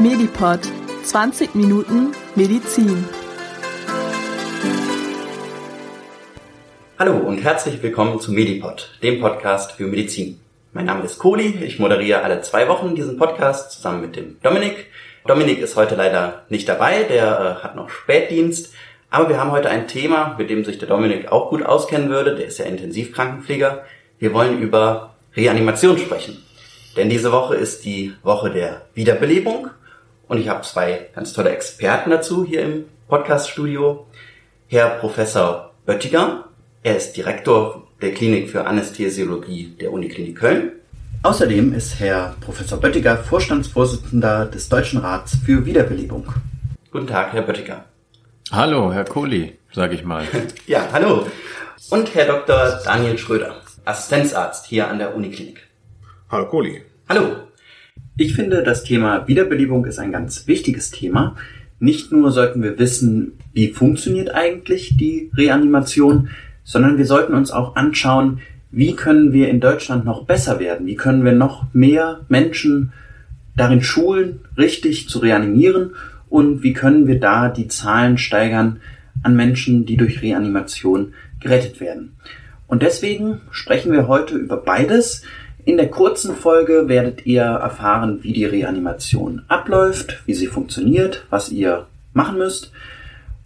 Medipod 20 Minuten Medizin. Hallo und herzlich willkommen zu Medipod, dem Podcast für Medizin. Mein Name ist Kohli, ich moderiere alle zwei Wochen diesen Podcast zusammen mit dem Dominik. Dominik ist heute leider nicht dabei, der äh, hat noch Spätdienst, aber wir haben heute ein Thema, mit dem sich der Dominik auch gut auskennen würde, der ist ja Intensivkrankenpfleger. Wir wollen über Reanimation sprechen. Denn diese Woche ist die Woche der Wiederbelebung und ich habe zwei ganz tolle Experten dazu hier im Podcaststudio. Herr Professor Böttiger, er ist Direktor der Klinik für Anästhesiologie der Uniklinik Köln. Außerdem ist Herr Professor Böttiger Vorstandsvorsitzender des Deutschen Rats für Wiederbelebung. Guten Tag, Herr Böttiger. Hallo, Herr Kohli, sage ich mal. ja, hallo. Und Herr Dr. Daniel Schröder, Assistenzarzt hier an der Uniklinik. Hallo Kohli. Hallo. Ich finde, das Thema Wiederbelebung ist ein ganz wichtiges Thema. Nicht nur sollten wir wissen, wie funktioniert eigentlich die Reanimation, sondern wir sollten uns auch anschauen, wie können wir in Deutschland noch besser werden? Wie können wir noch mehr Menschen darin schulen, richtig zu reanimieren? Und wie können wir da die Zahlen steigern an Menschen, die durch Reanimation gerettet werden? Und deswegen sprechen wir heute über beides. In der kurzen Folge werdet ihr erfahren, wie die Reanimation abläuft, wie sie funktioniert, was ihr machen müsst.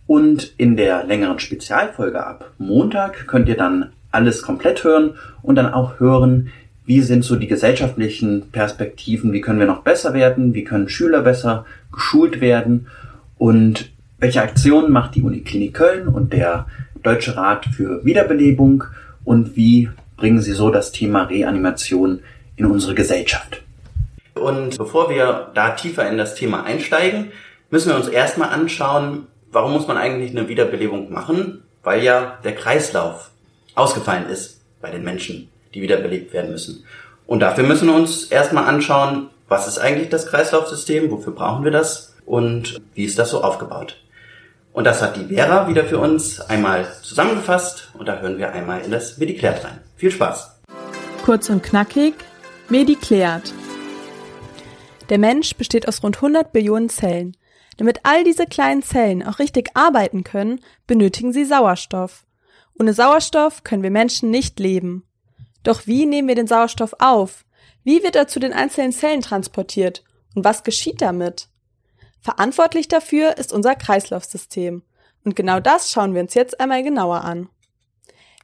Und in der längeren Spezialfolge ab Montag könnt ihr dann alles komplett hören und dann auch hören, wie sind so die gesellschaftlichen Perspektiven, wie können wir noch besser werden, wie können Schüler besser geschult werden und welche Aktionen macht die Uniklinik Köln und der Deutsche Rat für Wiederbelebung und wie bringen sie so das Thema Reanimation in unsere Gesellschaft. Und bevor wir da tiefer in das Thema einsteigen, müssen wir uns erstmal anschauen, warum muss man eigentlich eine Wiederbelebung machen? Weil ja der Kreislauf ausgefallen ist bei den Menschen, die wiederbelebt werden müssen. Und dafür müssen wir uns erstmal anschauen, was ist eigentlich das Kreislaufsystem, wofür brauchen wir das und wie ist das so aufgebaut. Und das hat die Vera wieder für uns einmal zusammengefasst und da hören wir einmal in das Mediklärt rein. Viel Spaß! Kurz und knackig, Mediklärt. Der Mensch besteht aus rund 100 Billionen Zellen. Damit all diese kleinen Zellen auch richtig arbeiten können, benötigen sie Sauerstoff. Ohne Sauerstoff können wir Menschen nicht leben. Doch wie nehmen wir den Sauerstoff auf? Wie wird er zu den einzelnen Zellen transportiert? Und was geschieht damit? Verantwortlich dafür ist unser Kreislaufsystem. Und genau das schauen wir uns jetzt einmal genauer an.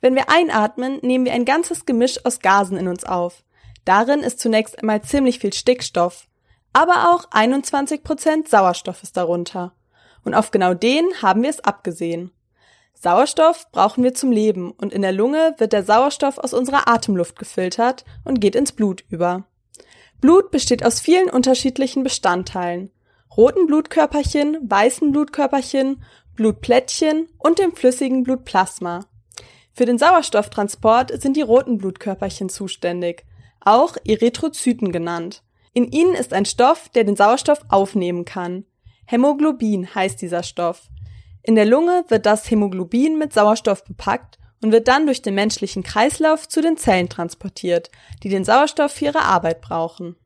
Wenn wir einatmen, nehmen wir ein ganzes Gemisch aus Gasen in uns auf. Darin ist zunächst einmal ziemlich viel Stickstoff. Aber auch 21 Prozent Sauerstoff ist darunter. Und auf genau den haben wir es abgesehen. Sauerstoff brauchen wir zum Leben und in der Lunge wird der Sauerstoff aus unserer Atemluft gefiltert und geht ins Blut über. Blut besteht aus vielen unterschiedlichen Bestandteilen. Roten Blutkörperchen, weißen Blutkörperchen, Blutplättchen und dem flüssigen Blutplasma. Für den Sauerstofftransport sind die roten Blutkörperchen zuständig, auch Erythrozyten genannt. In ihnen ist ein Stoff, der den Sauerstoff aufnehmen kann. Hämoglobin heißt dieser Stoff. In der Lunge wird das Hämoglobin mit Sauerstoff bepackt und wird dann durch den menschlichen Kreislauf zu den Zellen transportiert, die den Sauerstoff für ihre Arbeit brauchen.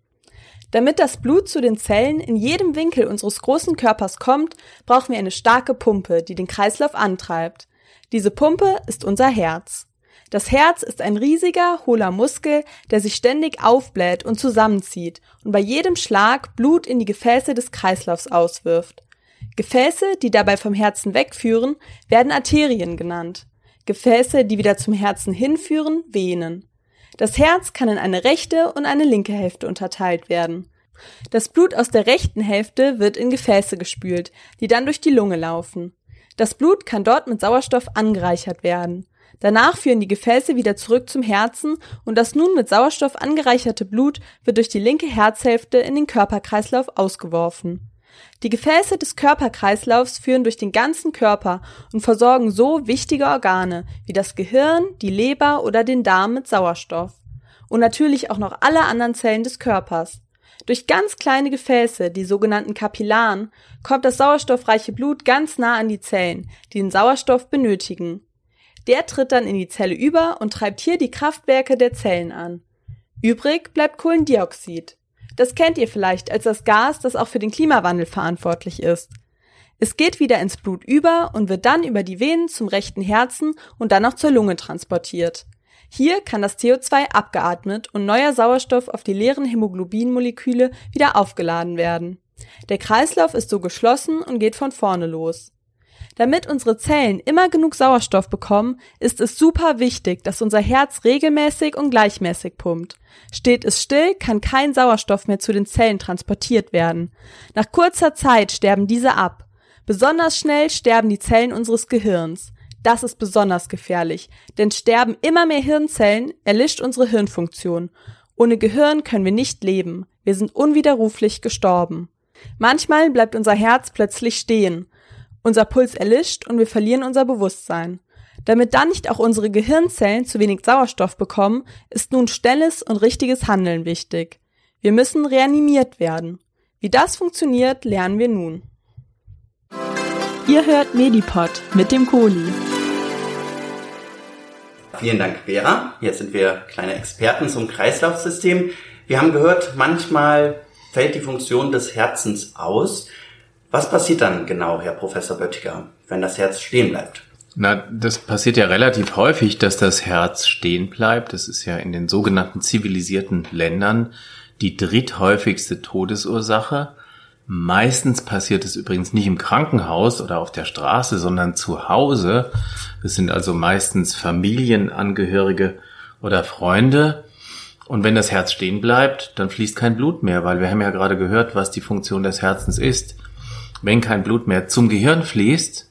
Damit das Blut zu den Zellen in jedem Winkel unseres großen Körpers kommt, brauchen wir eine starke Pumpe, die den Kreislauf antreibt. Diese Pumpe ist unser Herz. Das Herz ist ein riesiger, hohler Muskel, der sich ständig aufbläht und zusammenzieht und bei jedem Schlag Blut in die Gefäße des Kreislaufs auswirft. Gefäße, die dabei vom Herzen wegführen, werden Arterien genannt. Gefäße, die wieder zum Herzen hinführen, Venen. Das Herz kann in eine rechte und eine linke Hälfte unterteilt werden. Das Blut aus der rechten Hälfte wird in Gefäße gespült, die dann durch die Lunge laufen. Das Blut kann dort mit Sauerstoff angereichert werden. Danach führen die Gefäße wieder zurück zum Herzen und das nun mit Sauerstoff angereicherte Blut wird durch die linke Herzhälfte in den Körperkreislauf ausgeworfen. Die Gefäße des Körperkreislaufs führen durch den ganzen Körper und versorgen so wichtige Organe wie das Gehirn, die Leber oder den Darm mit Sauerstoff. Und natürlich auch noch alle anderen Zellen des Körpers. Durch ganz kleine Gefäße, die sogenannten Kapillaren, kommt das sauerstoffreiche Blut ganz nah an die Zellen, die den Sauerstoff benötigen. Der tritt dann in die Zelle über und treibt hier die Kraftwerke der Zellen an. Übrig bleibt Kohlendioxid. Das kennt ihr vielleicht als das Gas, das auch für den Klimawandel verantwortlich ist. Es geht wieder ins Blut über und wird dann über die Venen zum rechten Herzen und dann auch zur Lunge transportiert. Hier kann das CO2 abgeatmet und neuer Sauerstoff auf die leeren Hämoglobinmoleküle wieder aufgeladen werden. Der Kreislauf ist so geschlossen und geht von vorne los. Damit unsere Zellen immer genug Sauerstoff bekommen, ist es super wichtig, dass unser Herz regelmäßig und gleichmäßig pumpt. Steht es still, kann kein Sauerstoff mehr zu den Zellen transportiert werden. Nach kurzer Zeit sterben diese ab. Besonders schnell sterben die Zellen unseres Gehirns. Das ist besonders gefährlich, denn sterben immer mehr Hirnzellen, erlischt unsere Hirnfunktion. Ohne Gehirn können wir nicht leben. Wir sind unwiderruflich gestorben. Manchmal bleibt unser Herz plötzlich stehen. Unser Puls erlischt und wir verlieren unser Bewusstsein. Damit dann nicht auch unsere Gehirnzellen zu wenig Sauerstoff bekommen, ist nun schnelles und richtiges Handeln wichtig. Wir müssen reanimiert werden. Wie das funktioniert, lernen wir nun. Ihr hört Medipod mit dem Kohli. Vielen Dank, Vera. Jetzt sind wir kleine Experten zum Kreislaufsystem. Wir haben gehört, manchmal fällt die Funktion des Herzens aus. Was passiert dann genau, Herr Professor Böttger, wenn das Herz stehen bleibt? Na, das passiert ja relativ häufig, dass das Herz stehen bleibt. Das ist ja in den sogenannten zivilisierten Ländern die dritthäufigste Todesursache. Meistens passiert es übrigens nicht im Krankenhaus oder auf der Straße, sondern zu Hause. Das sind also meistens Familienangehörige oder Freunde. Und wenn das Herz stehen bleibt, dann fließt kein Blut mehr, weil wir haben ja gerade gehört, was die Funktion des Herzens ist. Wenn kein Blut mehr zum Gehirn fließt,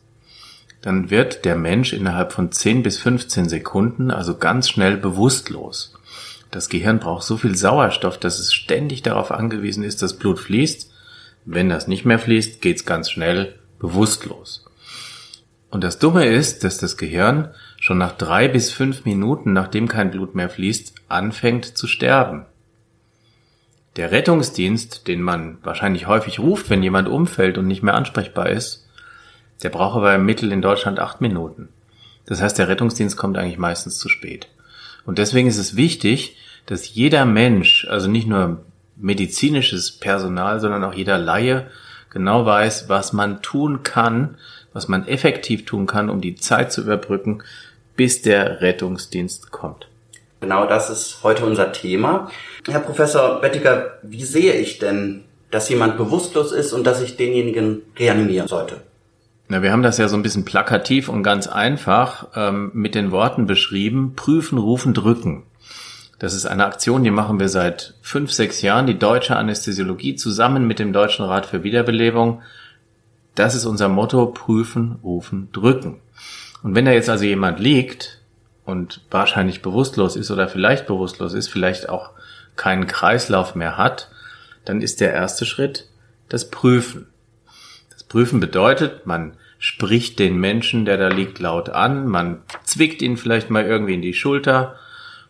dann wird der Mensch innerhalb von 10 bis 15 Sekunden also ganz schnell bewusstlos. Das Gehirn braucht so viel Sauerstoff, dass es ständig darauf angewiesen ist, dass Blut fließt wenn das nicht mehr fließt, geht's ganz schnell bewusstlos. Und das Dumme ist, dass das Gehirn schon nach drei bis fünf Minuten, nachdem kein Blut mehr fließt, anfängt zu sterben. Der Rettungsdienst, den man wahrscheinlich häufig ruft, wenn jemand umfällt und nicht mehr ansprechbar ist, der braucht aber im Mittel in Deutschland acht Minuten. Das heißt, der Rettungsdienst kommt eigentlich meistens zu spät. Und deswegen ist es wichtig, dass jeder Mensch, also nicht nur medizinisches Personal, sondern auch jeder Laie genau weiß, was man tun kann, was man effektiv tun kann, um die Zeit zu überbrücken, bis der Rettungsdienst kommt. Genau das ist heute unser Thema. Herr Professor Bettiger, wie sehe ich denn, dass jemand bewusstlos ist und dass ich denjenigen reanimieren sollte? Na, wir haben das ja so ein bisschen plakativ und ganz einfach ähm, mit den Worten beschrieben, prüfen, rufen, drücken. Das ist eine Aktion, die machen wir seit fünf, sechs Jahren, die deutsche Anästhesiologie zusammen mit dem Deutschen Rat für Wiederbelebung. Das ist unser Motto, prüfen, rufen, drücken. Und wenn da jetzt also jemand liegt und wahrscheinlich bewusstlos ist oder vielleicht bewusstlos ist, vielleicht auch keinen Kreislauf mehr hat, dann ist der erste Schritt das Prüfen. Das Prüfen bedeutet, man spricht den Menschen, der da liegt, laut an, man zwickt ihn vielleicht mal irgendwie in die Schulter,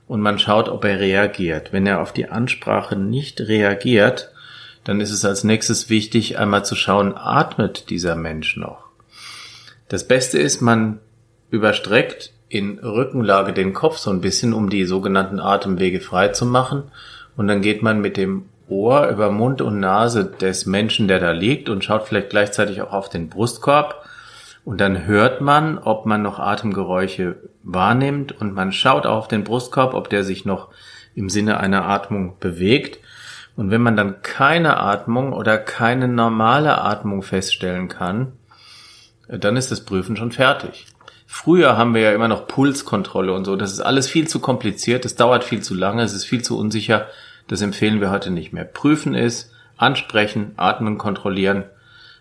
und man schaut, ob er reagiert. Wenn er auf die Ansprache nicht reagiert, dann ist es als nächstes wichtig, einmal zu schauen, atmet dieser Mensch noch. Das Beste ist, man überstreckt in Rückenlage den Kopf so ein bisschen, um die sogenannten Atemwege frei zu machen. Und dann geht man mit dem Ohr über Mund und Nase des Menschen, der da liegt, und schaut vielleicht gleichzeitig auch auf den Brustkorb und dann hört man, ob man noch Atemgeräusche wahrnimmt und man schaut auf den Brustkorb, ob der sich noch im Sinne einer Atmung bewegt. Und wenn man dann keine Atmung oder keine normale Atmung feststellen kann, dann ist das Prüfen schon fertig. Früher haben wir ja immer noch Pulskontrolle und so. Das ist alles viel zu kompliziert. Es dauert viel zu lange. Es ist viel zu unsicher. Das empfehlen wir heute nicht mehr. Prüfen ist ansprechen, atmen, kontrollieren.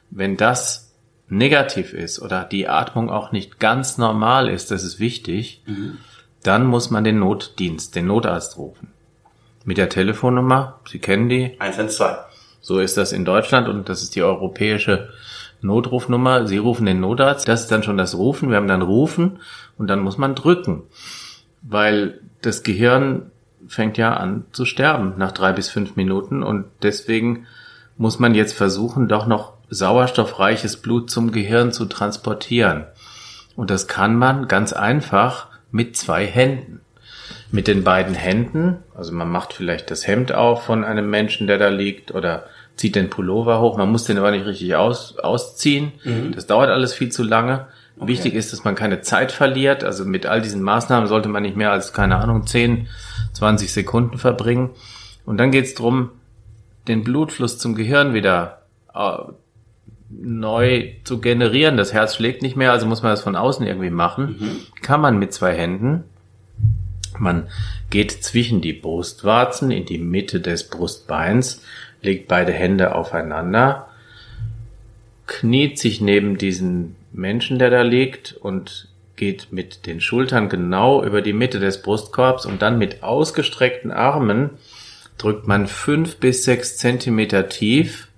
Wenn das negativ ist oder die Atmung auch nicht ganz normal ist, das ist wichtig, mhm. dann muss man den Notdienst, den Notarzt rufen. Mit der Telefonnummer, Sie kennen die? 112. So ist das in Deutschland und das ist die europäische Notrufnummer. Sie rufen den Notarzt, das ist dann schon das Rufen, wir haben dann Rufen und dann muss man drücken, weil das Gehirn fängt ja an zu sterben nach drei bis fünf Minuten und deswegen muss man jetzt versuchen, doch noch sauerstoffreiches Blut zum Gehirn zu transportieren. Und das kann man ganz einfach mit zwei Händen. mit den beiden Händen. Also man macht vielleicht das Hemd auf von einem Menschen, der da liegt, oder zieht den Pullover hoch. Man muss den aber nicht richtig aus, ausziehen. Mhm. Das dauert alles viel zu lange. Okay. Wichtig ist, dass man keine Zeit verliert. Also mit all diesen Maßnahmen sollte man nicht mehr als, keine Ahnung, 10, 20 Sekunden verbringen. Und dann geht's drum, den Blutfluss zum Gehirn wieder äh, neu zu generieren. Das Herz schlägt nicht mehr, also muss man das von außen irgendwie machen. Mhm. Kann man mit zwei Händen. Man geht zwischen die Brustwarzen in die Mitte des Brustbeins, legt beide Hände aufeinander, kniet sich neben diesen Menschen, der da liegt und geht mit den Schultern genau über die Mitte des Brustkorbs und dann mit ausgestreckten Armen drückt man fünf bis sechs Zentimeter tief,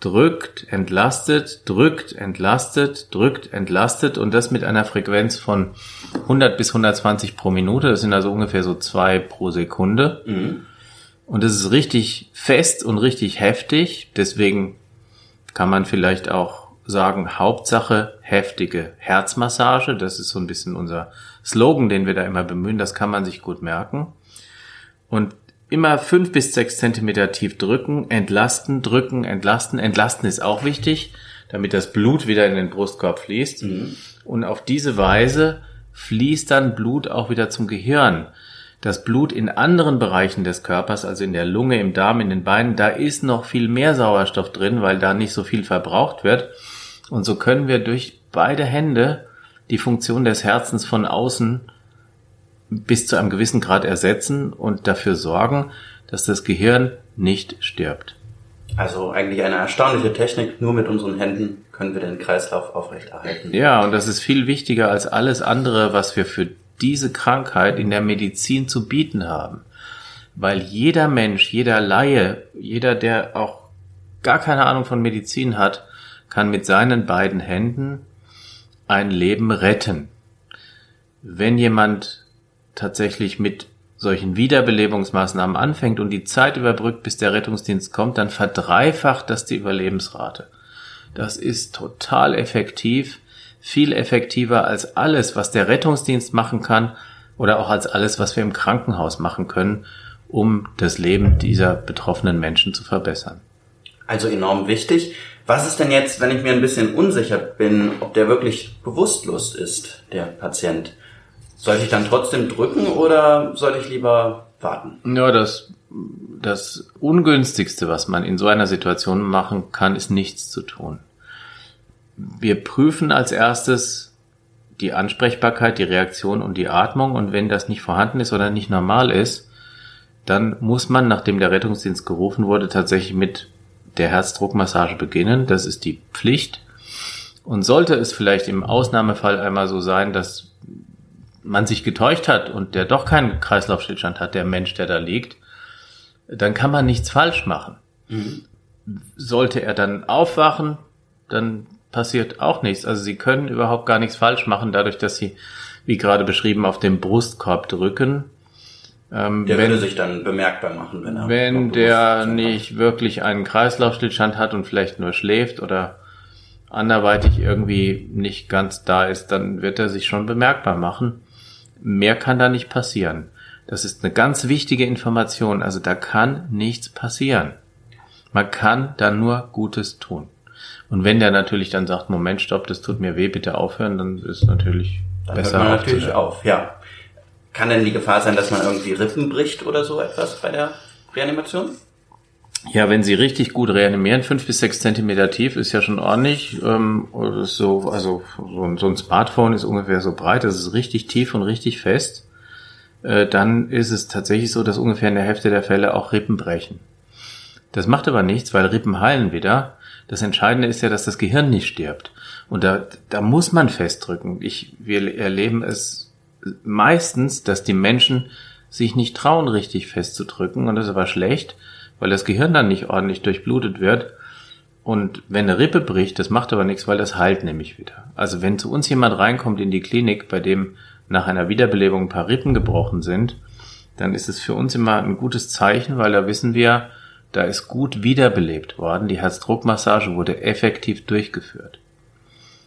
drückt, entlastet, drückt, entlastet, drückt, entlastet und das mit einer Frequenz von 100 bis 120 pro Minute. Das sind also ungefähr so zwei pro Sekunde. Mhm. Und es ist richtig fest und richtig heftig. Deswegen kann man vielleicht auch sagen, Hauptsache heftige Herzmassage. Das ist so ein bisschen unser Slogan, den wir da immer bemühen. Das kann man sich gut merken. Und immer fünf bis sechs Zentimeter tief drücken, entlasten, drücken, entlasten. Entlasten ist auch wichtig, damit das Blut wieder in den Brustkorb fließt. Mhm. Und auf diese Weise fließt dann Blut auch wieder zum Gehirn. Das Blut in anderen Bereichen des Körpers, also in der Lunge, im Darm, in den Beinen, da ist noch viel mehr Sauerstoff drin, weil da nicht so viel verbraucht wird. Und so können wir durch beide Hände die Funktion des Herzens von außen bis zu einem gewissen Grad ersetzen und dafür sorgen, dass das Gehirn nicht stirbt. Also eigentlich eine erstaunliche Technik. Nur mit unseren Händen können wir den Kreislauf aufrechterhalten. Ja, und das ist viel wichtiger als alles andere, was wir für diese Krankheit in der Medizin zu bieten haben. Weil jeder Mensch, jeder Laie, jeder, der auch gar keine Ahnung von Medizin hat, kann mit seinen beiden Händen ein Leben retten. Wenn jemand tatsächlich mit solchen Wiederbelebungsmaßnahmen anfängt und die Zeit überbrückt, bis der Rettungsdienst kommt, dann verdreifacht das die Überlebensrate. Das ist total effektiv, viel effektiver als alles, was der Rettungsdienst machen kann oder auch als alles, was wir im Krankenhaus machen können, um das Leben dieser betroffenen Menschen zu verbessern. Also enorm wichtig. Was ist denn jetzt, wenn ich mir ein bisschen unsicher bin, ob der wirklich bewusstlos ist, der Patient? Sollte ich dann trotzdem drücken oder sollte ich lieber warten? Ja, das, das Ungünstigste, was man in so einer Situation machen kann, ist nichts zu tun. Wir prüfen als erstes die Ansprechbarkeit, die Reaktion und die Atmung und wenn das nicht vorhanden ist oder nicht normal ist, dann muss man, nachdem der Rettungsdienst gerufen wurde, tatsächlich mit der Herzdruckmassage beginnen. Das ist die Pflicht. Und sollte es vielleicht im Ausnahmefall einmal so sein, dass man sich getäuscht hat und der doch keinen Kreislaufstillstand hat, der Mensch, der da liegt, dann kann man nichts falsch machen. Mhm. Sollte er dann aufwachen, dann passiert auch nichts. Also sie können überhaupt gar nichts falsch machen, dadurch, dass sie, wie gerade beschrieben, auf den Brustkorb drücken ähm, der wenn, würde sich dann bemerkbar machen, wenn er. Wenn der nicht wirklich einen Kreislaufstillstand hat und vielleicht nur schläft oder anderweitig irgendwie nicht ganz da ist, dann wird er sich schon bemerkbar machen. Mehr kann da nicht passieren. Das ist eine ganz wichtige Information. Also da kann nichts passieren. Man kann da nur Gutes tun. Und wenn der natürlich dann sagt, Moment, stopp, das tut mir weh, bitte aufhören, dann ist natürlich dann besser. Hört man natürlich auf, ja. Kann denn die Gefahr sein, dass man irgendwie Rippen bricht oder so etwas bei der Reanimation? Ja, wenn sie richtig gut reanimieren, fünf bis sechs Zentimeter tief ist ja schon ordentlich. Ähm, so, also so ein, so ein Smartphone ist ungefähr so breit, das ist richtig tief und richtig fest. Äh, dann ist es tatsächlich so, dass ungefähr in der Hälfte der Fälle auch Rippen brechen. Das macht aber nichts, weil Rippen heilen wieder. Das Entscheidende ist ja, dass das Gehirn nicht stirbt. Und da, da muss man festdrücken. Ich, wir erleben es meistens, dass die Menschen sich nicht trauen, richtig festzudrücken. Und das ist aber schlecht, weil das Gehirn dann nicht ordentlich durchblutet wird. Und wenn eine Rippe bricht, das macht aber nichts, weil das heilt nämlich wieder. Also wenn zu uns jemand reinkommt in die Klinik, bei dem nach einer Wiederbelebung ein paar Rippen gebrochen sind, dann ist es für uns immer ein gutes Zeichen, weil da wissen wir, da ist gut wiederbelebt worden. Die Herzdruckmassage wurde effektiv durchgeführt.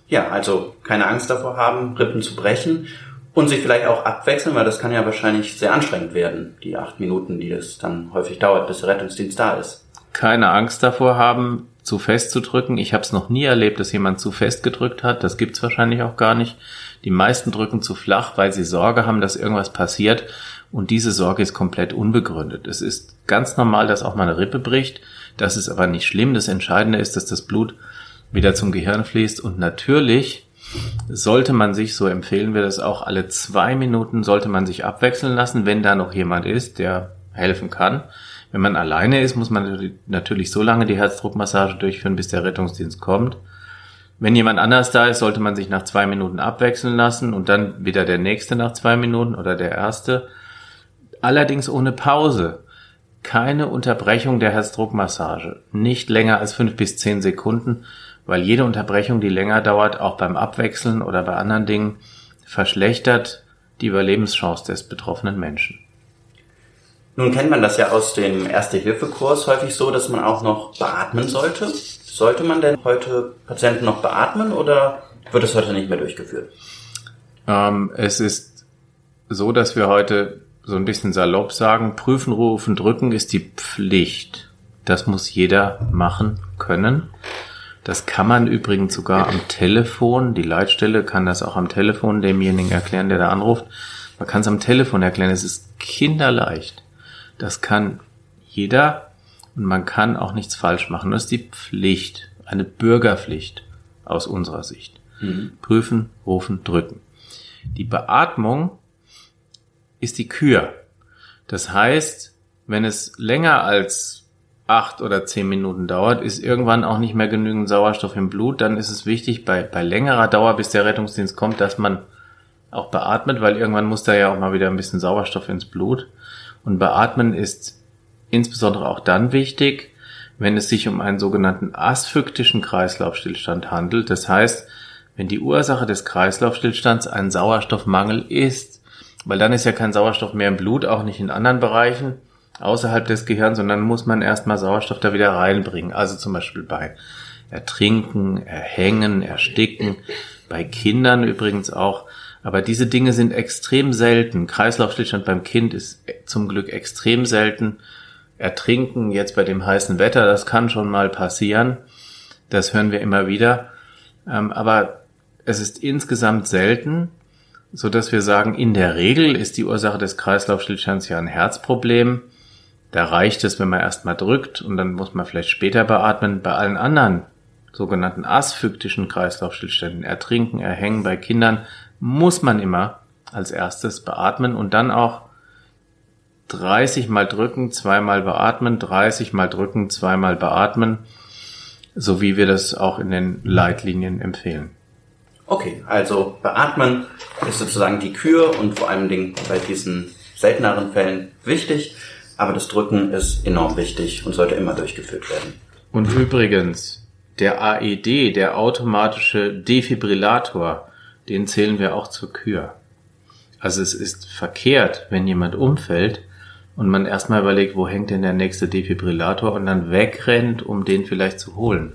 Ja, also keine Angst davor haben, Rippen zu brechen Und sich vielleicht auch abwechseln, weil das kann ja wahrscheinlich sehr anstrengend werden, die acht Minuten, die es dann häufig dauert, bis der Rettungsdienst da ist. Keine Angst davor haben, zu fest zu drücken. Ich habe es noch nie erlebt, dass jemand zu fest gedrückt hat. Das gibt's wahrscheinlich auch gar nicht. Die meisten drücken zu flach, weil sie Sorge haben, dass irgendwas passiert. Und diese Sorge ist komplett unbegründet. Es ist ganz normal, dass auch mal eine Rippe bricht. Das ist aber nicht schlimm. Das Entscheidende ist, dass das Blut wieder zum Gehirn fließt. Und natürlich sollte man sich, so empfehlen wir das auch, alle zwei Minuten sollte man sich abwechseln lassen, wenn da noch jemand ist, der helfen kann. Wenn man alleine ist, muss man natürlich so lange die Herzdruckmassage durchführen, bis der Rettungsdienst kommt. Wenn jemand anders da ist, sollte man sich nach zwei Minuten abwechseln lassen und dann wieder der nächste nach zwei Minuten oder der erste. Allerdings ohne Pause. Keine Unterbrechung der Herzdruckmassage. Nicht länger als fünf bis zehn Sekunden weil jede Unterbrechung, die länger dauert, auch beim Abwechseln oder bei anderen Dingen, verschlechtert die Überlebenschance des betroffenen Menschen. Nun kennt man das ja aus dem Erste-Hilfe-Kurs häufig so, dass man auch noch beatmen sollte. Sollte man denn heute Patienten noch beatmen oder wird es heute nicht mehr durchgeführt? Ähm, es ist so, dass wir heute so ein bisschen salopp sagen, prüfen, rufen, drücken ist die Pflicht. Das muss jeder machen können. Das kann man übrigens sogar am Telefon, die Leitstelle kann das auch am Telefon demjenigen erklären, der da anruft. Man kann es am Telefon erklären, es ist kinderleicht. Das kann jeder und man kann auch nichts falsch machen. Das ist die Pflicht, eine Bürgerpflicht aus unserer Sicht. Mhm. Prüfen, rufen, drücken. Die Beatmung ist die Kür. Das heißt, wenn es länger als acht oder zehn Minuten dauert, ist irgendwann auch nicht mehr genügend Sauerstoff im Blut. Dann ist es wichtig, bei, bei längerer Dauer, bis der Rettungsdienst kommt, dass man auch beatmet, weil irgendwann muss da ja auch mal wieder ein bisschen Sauerstoff ins Blut. Und beatmen ist insbesondere auch dann wichtig, wenn es sich um einen sogenannten asphyktischen Kreislaufstillstand handelt. Das heißt, wenn die Ursache des Kreislaufstillstands ein Sauerstoffmangel ist, weil dann ist ja kein Sauerstoff mehr im Blut, auch nicht in anderen Bereichen außerhalb des Gehirns dann muss man erstmal Sauerstoff da wieder reinbringen. Also zum Beispiel bei Ertrinken, Erhängen, Ersticken, bei Kindern übrigens auch. Aber diese Dinge sind extrem selten. Kreislaufstillstand beim Kind ist zum Glück extrem selten. Ertrinken jetzt bei dem heißen Wetter, das kann schon mal passieren. Das hören wir immer wieder. Ähm, aber es ist insgesamt selten, so dass wir sagen, in der Regel ist die Ursache des Kreislaufstillstands ja ein Herzproblem. Da reicht es, wenn man erstmal drückt und dann muss man vielleicht später beatmen. Bei allen anderen sogenannten asphyktischen Kreislaufstillständen, Ertrinken, Erhängen bei Kindern, muss man immer als erstes beatmen und dann auch 30 mal drücken, zweimal beatmen, 30 mal drücken, zweimal beatmen, so wie wir das auch in den Leitlinien empfehlen. Okay, also beatmen ist sozusagen die Kür und vor allen Dingen bei diesen selteneren Fällen wichtig. Aber das Drücken ist enorm wichtig und sollte immer durchgeführt werden. Und übrigens, der AED, der automatische Defibrillator, den zählen wir auch zur Kür. Also es ist verkehrt, wenn jemand umfällt und man erstmal überlegt, wo hängt denn der nächste Defibrillator und dann wegrennt, um den vielleicht zu holen.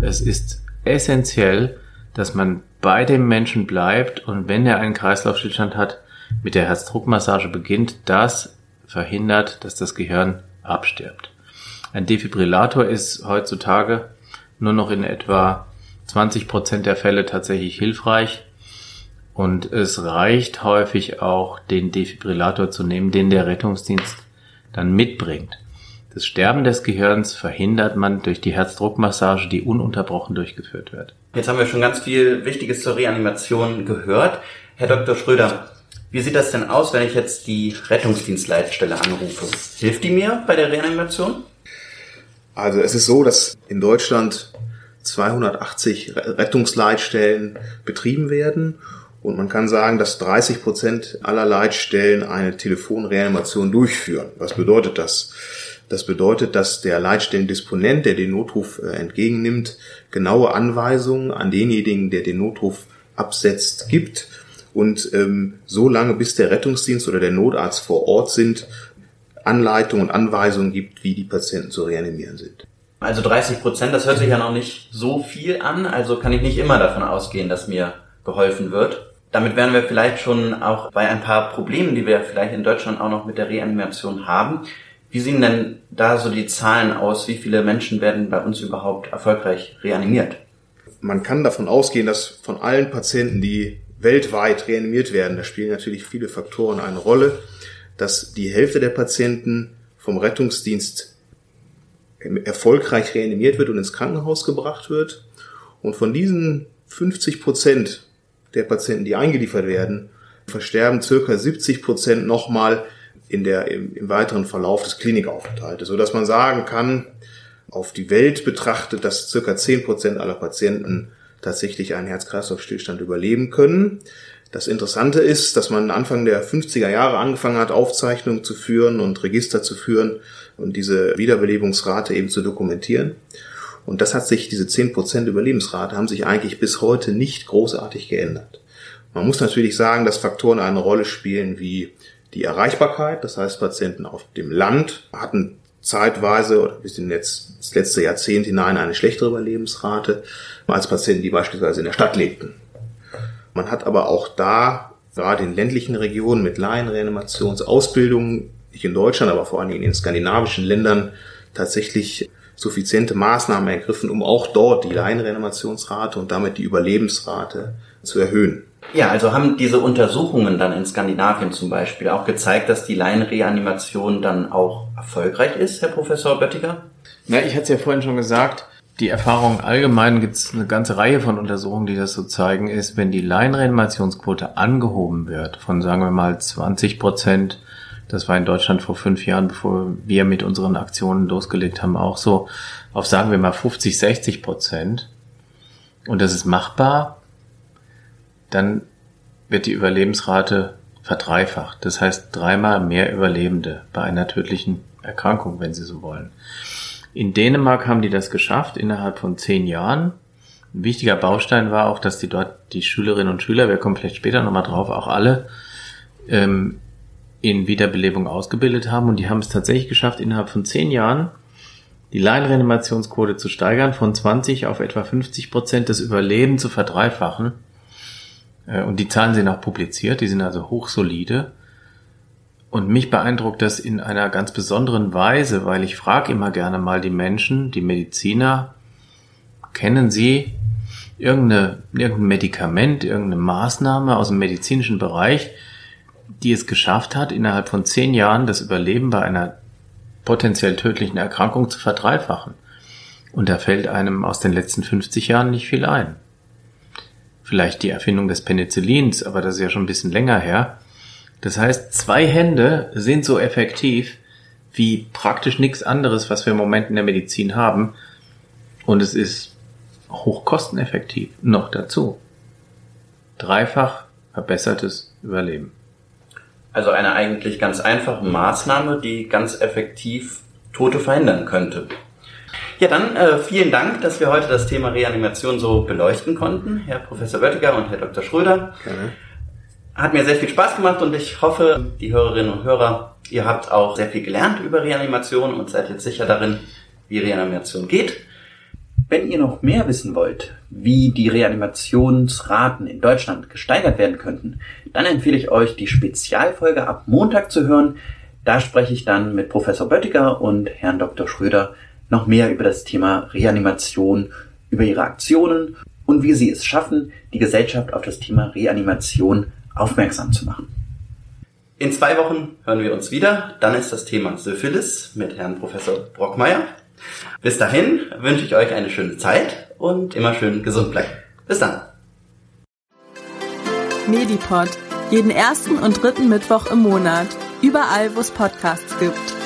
Es ist essentiell, dass man bei dem Menschen bleibt und wenn er einen Kreislaufstillstand hat, mit der Herzdruckmassage beginnt, das verhindert, dass das Gehirn abstirbt. Ein Defibrillator ist heutzutage nur noch in etwa 20 Prozent der Fälle tatsächlich hilfreich. Und es reicht häufig auch, den Defibrillator zu nehmen, den der Rettungsdienst dann mitbringt. Das Sterben des Gehirns verhindert man durch die Herzdruckmassage, die ununterbrochen durchgeführt wird. Jetzt haben wir schon ganz viel Wichtiges zur Reanimation gehört. Herr Dr. Schröder, wie sieht das denn aus, wenn ich jetzt die Rettungsdienstleitstelle anrufe? Hilft die mir bei der Reanimation? Also es ist so, dass in Deutschland 280 Rettungsleitstellen betrieben werden und man kann sagen, dass 30 Prozent aller Leitstellen eine Telefonreanimation durchführen. Was bedeutet das? Das bedeutet, dass der Leitstellendisponent, der den Notruf äh, entgegennimmt, genaue Anweisungen an denjenigen, der den Notruf absetzt, gibt und ähm, so lange, bis der Rettungsdienst oder der Notarzt vor Ort sind, Anleitungen und Anweisungen gibt, wie die Patienten zu reanimieren sind. Also 30 Prozent, das hört sich ja noch nicht so viel an, also kann ich nicht immer davon ausgehen, dass mir geholfen wird. Damit wären wir vielleicht schon auch bei ein paar Problemen, die wir vielleicht in Deutschland auch noch mit der Reanimation haben. Wie sehen denn da so die Zahlen aus? Wie viele Menschen werden bei uns überhaupt erfolgreich reanimiert? Man kann davon ausgehen, dass von allen Patienten, die weltweit reanimiert werden, da spielen natürlich viele Faktoren eine Rolle, dass die Hälfte der Patienten vom Rettungsdienst erfolgreich reanimiert wird und ins Krankenhaus gebracht wird. Und von diesen 50 Prozent der Patienten, die eingeliefert werden, versterben circa 70 Prozent nochmal in der, im, im weiteren Verlauf des Klinikaufenthaltes, so dass man sagen kann, auf die Welt betrachtet, dass circa 10 Prozent aller Patienten tatsächlich einen Herz-Kreislauf-Stillstand überleben können. Das Interessante ist, dass man Anfang der 50er Jahre angefangen hat, Aufzeichnungen zu führen und Register zu führen und diese Wiederbelebungsrate eben zu dokumentieren. Und das hat sich, diese 10% Überlebensrate haben sich eigentlich bis heute nicht großartig geändert. Man muss natürlich sagen, dass Faktoren eine Rolle spielen wie die Erreichbarkeit. Das heißt, Patienten auf dem Land hatten zeitweise oder bis in das letzte Jahrzehnt hinein eine schlechtere Überlebensrate als Patienten, die beispielsweise in der Stadt lebten. Man hat aber auch da, gerade in ländlichen Regionen mit Laienreanimationsausbildungen, nicht in Deutschland, aber vor allen Dingen in den skandinavischen Ländern, tatsächlich suffiziente Maßnahmen ergriffen, um auch dort die Laienreanimationsrate und damit die Überlebensrate zu erhöhen. Ja, also haben diese Untersuchungen dann in Skandinavien zum Beispiel auch gezeigt, dass die Laienreanimation dann auch erfolgreich ist, Herr Professor Böttiger? Na, ich hatte es ja vorhin schon gesagt, die Erfahrung allgemein gibt es eine ganze Reihe von Untersuchungen, die das so zeigen, ist, wenn die Laienreanimationsquote angehoben wird von, sagen wir mal, 20 Prozent das war in Deutschland vor fünf Jahren, bevor wir mit unseren Aktionen losgelegt haben, auch so auf, sagen wir mal, 50, 60 Prozent. Und das ist machbar. Dann wird die Überlebensrate verdreifacht. Das heißt dreimal mehr Überlebende bei einer tödlichen Erkrankung, wenn Sie so wollen. In Dänemark haben die das geschafft innerhalb von zehn Jahren. Ein wichtiger Baustein war auch, dass die dort die Schülerinnen und Schüler, wir kommen vielleicht später nochmal drauf, auch alle ähm, in Wiederbelebung ausgebildet haben und die haben es tatsächlich geschafft, innerhalb von zehn Jahren die Laienreanimationsquote zu steigern, von 20 auf etwa 50 Prozent das Überleben zu verdreifachen. Äh, und die Zahlen sind auch publiziert, die sind also hochsolide. Und mich beeindruckt das in einer ganz besonderen Weise, weil ich frage immer gerne mal die Menschen, die Mediziner, kennen Sie irgendeine, irgendein Medikament, irgendeine Maßnahme aus dem medizinischen Bereich, die es geschafft hat, innerhalb von zehn Jahren das Überleben bei einer potenziell tödlichen Erkrankung zu verdreifachen. Und da fällt einem aus den letzten 50 Jahren nicht viel ein. Vielleicht die Erfindung des Penicillins, aber das ist ja schon ein bisschen länger her. Das heißt, zwei Hände sind so effektiv wie praktisch nichts anderes, was wir im Moment in der Medizin haben. Und es ist hochkosteneffektiv noch dazu. Dreifach verbessertes Überleben. Also eine eigentlich ganz einfache Maßnahme, die ganz effektiv Tote verhindern könnte. Ja, dann äh, vielen Dank, dass wir heute das Thema Reanimation so beleuchten konnten, Herr Professor Wöttiger und Herr Dr. Schröder. Gerne. Hat mir sehr viel Spaß gemacht und ich hoffe, die Hörerinnen und Hörer, ihr habt auch sehr viel gelernt über Reanimation und seid jetzt sicher darin, wie Reanimation geht. Wenn ihr noch mehr wissen wollt, wie die Reanimationsraten in Deutschland gesteigert werden könnten, dann empfehle ich euch, die Spezialfolge ab Montag zu hören. Da spreche ich dann mit Professor Böttiger und Herrn Dr. Schröder noch mehr über das Thema Reanimation, über ihre Aktionen und wie sie es schaffen, die Gesellschaft auf das Thema Reanimation aufmerksam zu machen. In zwei Wochen hören wir uns wieder. Dann ist das Thema Syphilis mit Herrn Professor Brockmeier. Bis dahin wünsche ich euch eine schöne Zeit und immer schön gesund bleiben. Bis dann. Medipod. Jeden ersten und dritten Mittwoch im Monat. Überall, wo es Podcasts gibt.